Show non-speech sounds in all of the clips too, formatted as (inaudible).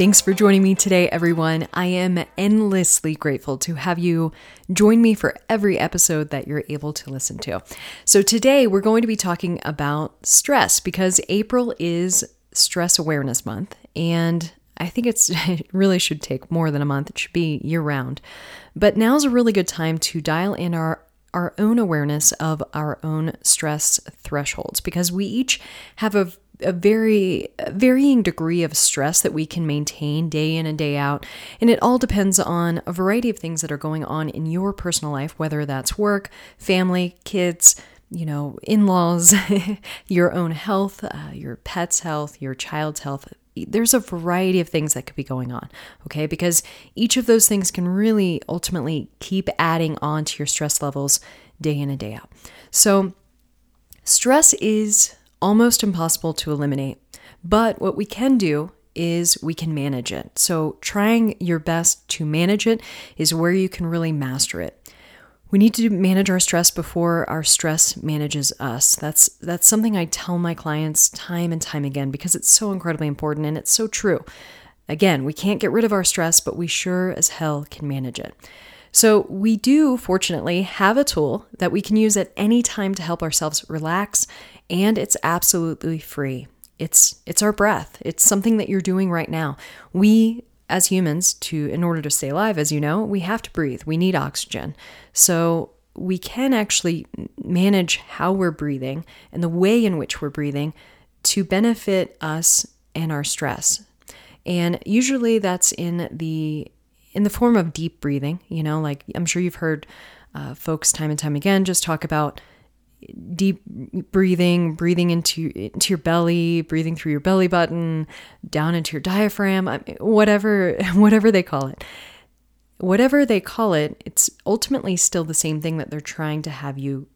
Thanks for joining me today, everyone. I am endlessly grateful to have you join me for every episode that you're able to listen to. So, today we're going to be talking about stress because April is Stress Awareness Month, and I think it's (laughs) it really should take more than a month. It should be year round. But now's a really good time to dial in our our own awareness of our own stress thresholds because we each have a a very varying degree of stress that we can maintain day in and day out. And it all depends on a variety of things that are going on in your personal life, whether that's work, family, kids, you know, in laws, (laughs) your own health, uh, your pet's health, your child's health. There's a variety of things that could be going on, okay? Because each of those things can really ultimately keep adding on to your stress levels day in and day out. So, stress is almost impossible to eliminate. But what we can do is we can manage it. So, trying your best to manage it is where you can really master it. We need to manage our stress before our stress manages us. That's that's something I tell my clients time and time again because it's so incredibly important and it's so true. Again, we can't get rid of our stress, but we sure as hell can manage it. So, we do fortunately have a tool that we can use at any time to help ourselves relax and it's absolutely free. It's it's our breath. It's something that you're doing right now. We as humans to in order to stay alive as you know, we have to breathe. We need oxygen. So we can actually manage how we're breathing and the way in which we're breathing to benefit us and our stress. And usually that's in the in the form of deep breathing, you know, like I'm sure you've heard uh, folks time and time again just talk about deep breathing, breathing into into your belly, breathing through your belly button, down into your diaphragm, whatever (laughs) whatever they call it. Whatever they call it, it's ultimately still the same thing that they're trying to have you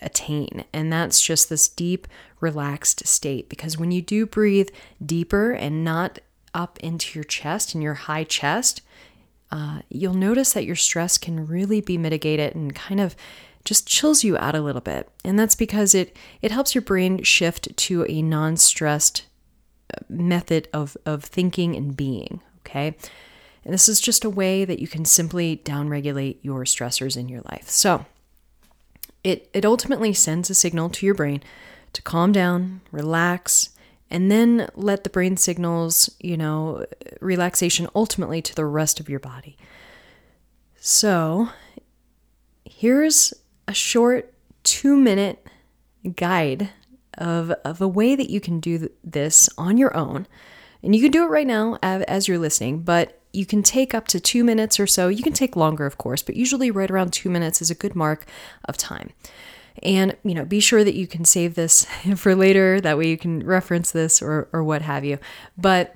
attain. And that's just this deep, relaxed state. Because when you do breathe deeper and not up into your chest and your high chest, uh, you'll notice that your stress can really be mitigated and kind of just chills you out a little bit. And that's because it it helps your brain shift to a non-stressed uh, method of of thinking and being, okay? And this is just a way that you can simply downregulate your stressors in your life. So, it it ultimately sends a signal to your brain to calm down, relax, and then let the brain signals, you know, relaxation ultimately to the rest of your body. So, here's a short two minute guide of, of a way that you can do this on your own. And you can do it right now as you're listening, but you can take up to two minutes or so. You can take longer, of course, but usually right around two minutes is a good mark of time. And, you know, be sure that you can save this (laughs) for later. That way you can reference this or, or what have you. But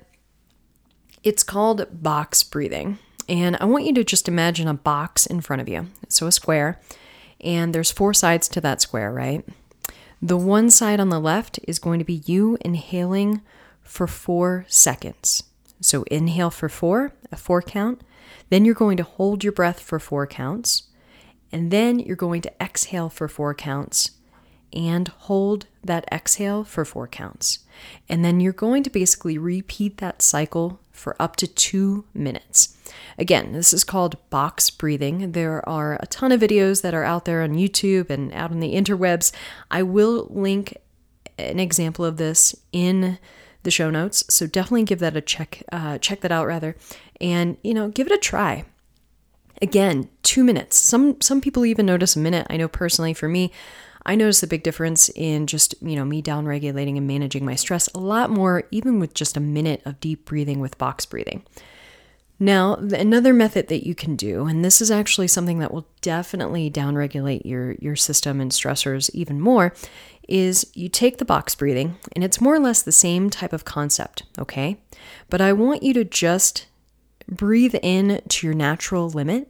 it's called box breathing. And I want you to just imagine a box in front of you. So a square and there's four sides to that square, right? The one side on the left is going to be you inhaling for four seconds. So inhale for four, a four count. Then you're going to hold your breath for four counts. And then you're going to exhale for four counts and hold that exhale for four counts. And then you're going to basically repeat that cycle for up to two minutes. Again, this is called box breathing. There are a ton of videos that are out there on YouTube and out on the interwebs. I will link an example of this in the show notes, so definitely give that a check. Uh, check that out rather, and you know, give it a try. Again, two minutes. Some some people even notice a minute. I know personally, for me, I notice a big difference in just, you know, me down regulating and managing my stress a lot more, even with just a minute of deep breathing with box breathing. Now, another method that you can do, and this is actually something that will definitely downregulate your, your system and stressors even more, is you take the box breathing, and it's more or less the same type of concept, okay? But I want you to just breathe in to your natural limit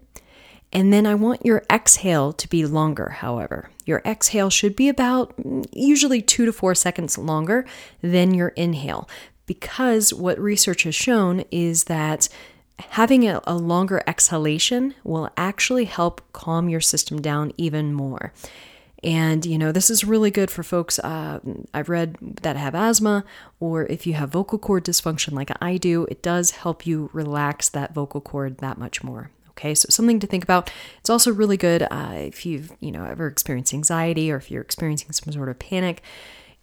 and then I want your exhale to be longer, however. Your exhale should be about mm, usually two to four seconds longer than your inhale. Because what research has shown is that having a, a longer exhalation will actually help calm your system down even more. And, you know, this is really good for folks uh, I've read that have asthma, or if you have vocal cord dysfunction like I do, it does help you relax that vocal cord that much more. Okay, so something to think about. It's also really good uh, if you've, you know, ever experienced anxiety or if you're experiencing some sort of panic.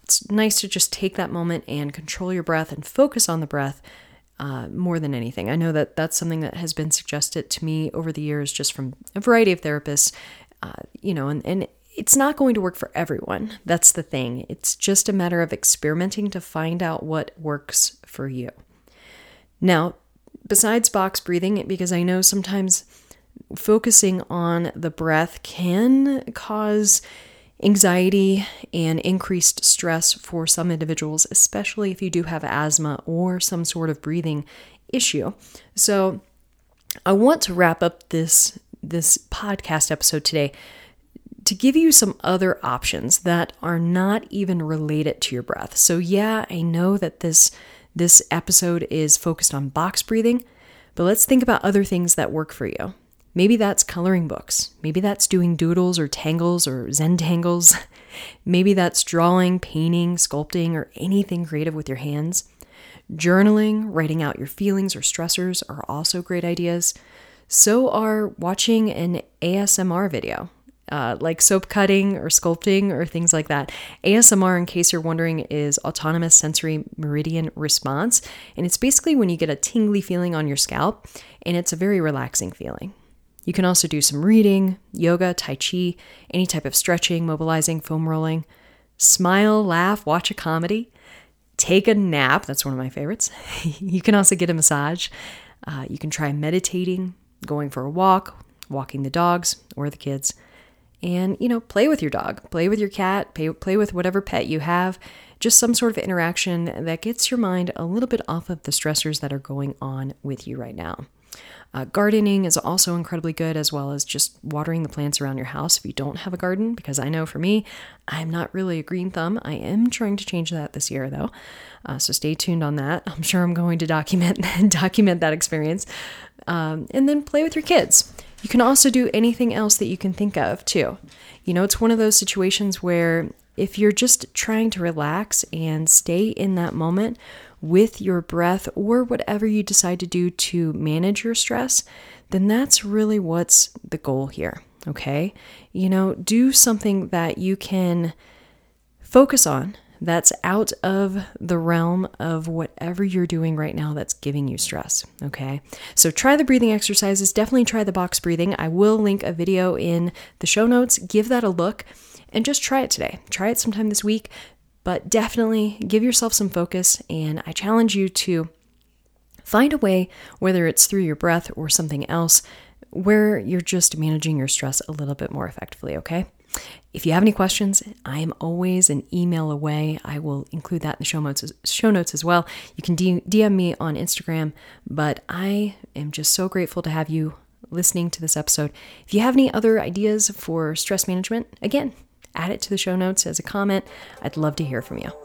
It's nice to just take that moment and control your breath and focus on the breath uh, more than anything. I know that that's something that has been suggested to me over the years just from a variety of therapists, uh, you know, and, and it's not going to work for everyone. That's the thing. It's just a matter of experimenting to find out what works for you. Now, besides box breathing, because I know sometimes focusing on the breath can cause anxiety and increased stress for some individuals, especially if you do have asthma or some sort of breathing issue. So, I want to wrap up this this podcast episode today to give you some other options that are not even related to your breath. So yeah, I know that this this episode is focused on box breathing, but let's think about other things that work for you. Maybe that's coloring books. Maybe that's doing doodles or tangles or Zentangles. (laughs) Maybe that's drawing, painting, sculpting, or anything creative with your hands. Journaling, writing out your feelings or stressors are also great ideas. So are watching an ASMR video uh, like soap cutting or sculpting or things like that. ASMR, in case you're wondering, is autonomous sensory meridian response. And it's basically when you get a tingly feeling on your scalp, and it's a very relaxing feeling. You can also do some reading, yoga, Tai Chi, any type of stretching, mobilizing, foam rolling. Smile, laugh, watch a comedy, take a nap. That's one of my favorites. (laughs) you can also get a massage. Uh, you can try meditating, going for a walk, walking the dogs or the kids and you know play with your dog play with your cat play, play with whatever pet you have just some sort of interaction that gets your mind a little bit off of the stressors that are going on with you right now uh, gardening is also incredibly good, as well as just watering the plants around your house if you don't have a garden. Because I know for me, I'm not really a green thumb. I am trying to change that this year, though. Uh, so stay tuned on that. I'm sure I'm going to document (laughs) document that experience, um, and then play with your kids. You can also do anything else that you can think of, too. You know, it's one of those situations where if you're just trying to relax and stay in that moment with your breath or whatever you decide to do to manage your stress, then that's really what's the goal here. Okay. You know, do something that you can focus on that's out of the realm of whatever you're doing right now that's giving you stress. Okay. So try the breathing exercises. Definitely try the box breathing. I will link a video in the show notes. Give that a look and just try it today. Try it sometime this week, but definitely give yourself some focus. And I challenge you to find a way, whether it's through your breath or something else, where you're just managing your stress a little bit more effectively. Okay. If you have any questions, I am always an email away. I will include that in the show notes, show notes as well. You can DM me on Instagram, but I am just so grateful to have you listening to this episode. If you have any other ideas for stress management, again, add it to the show notes as a comment. I'd love to hear from you.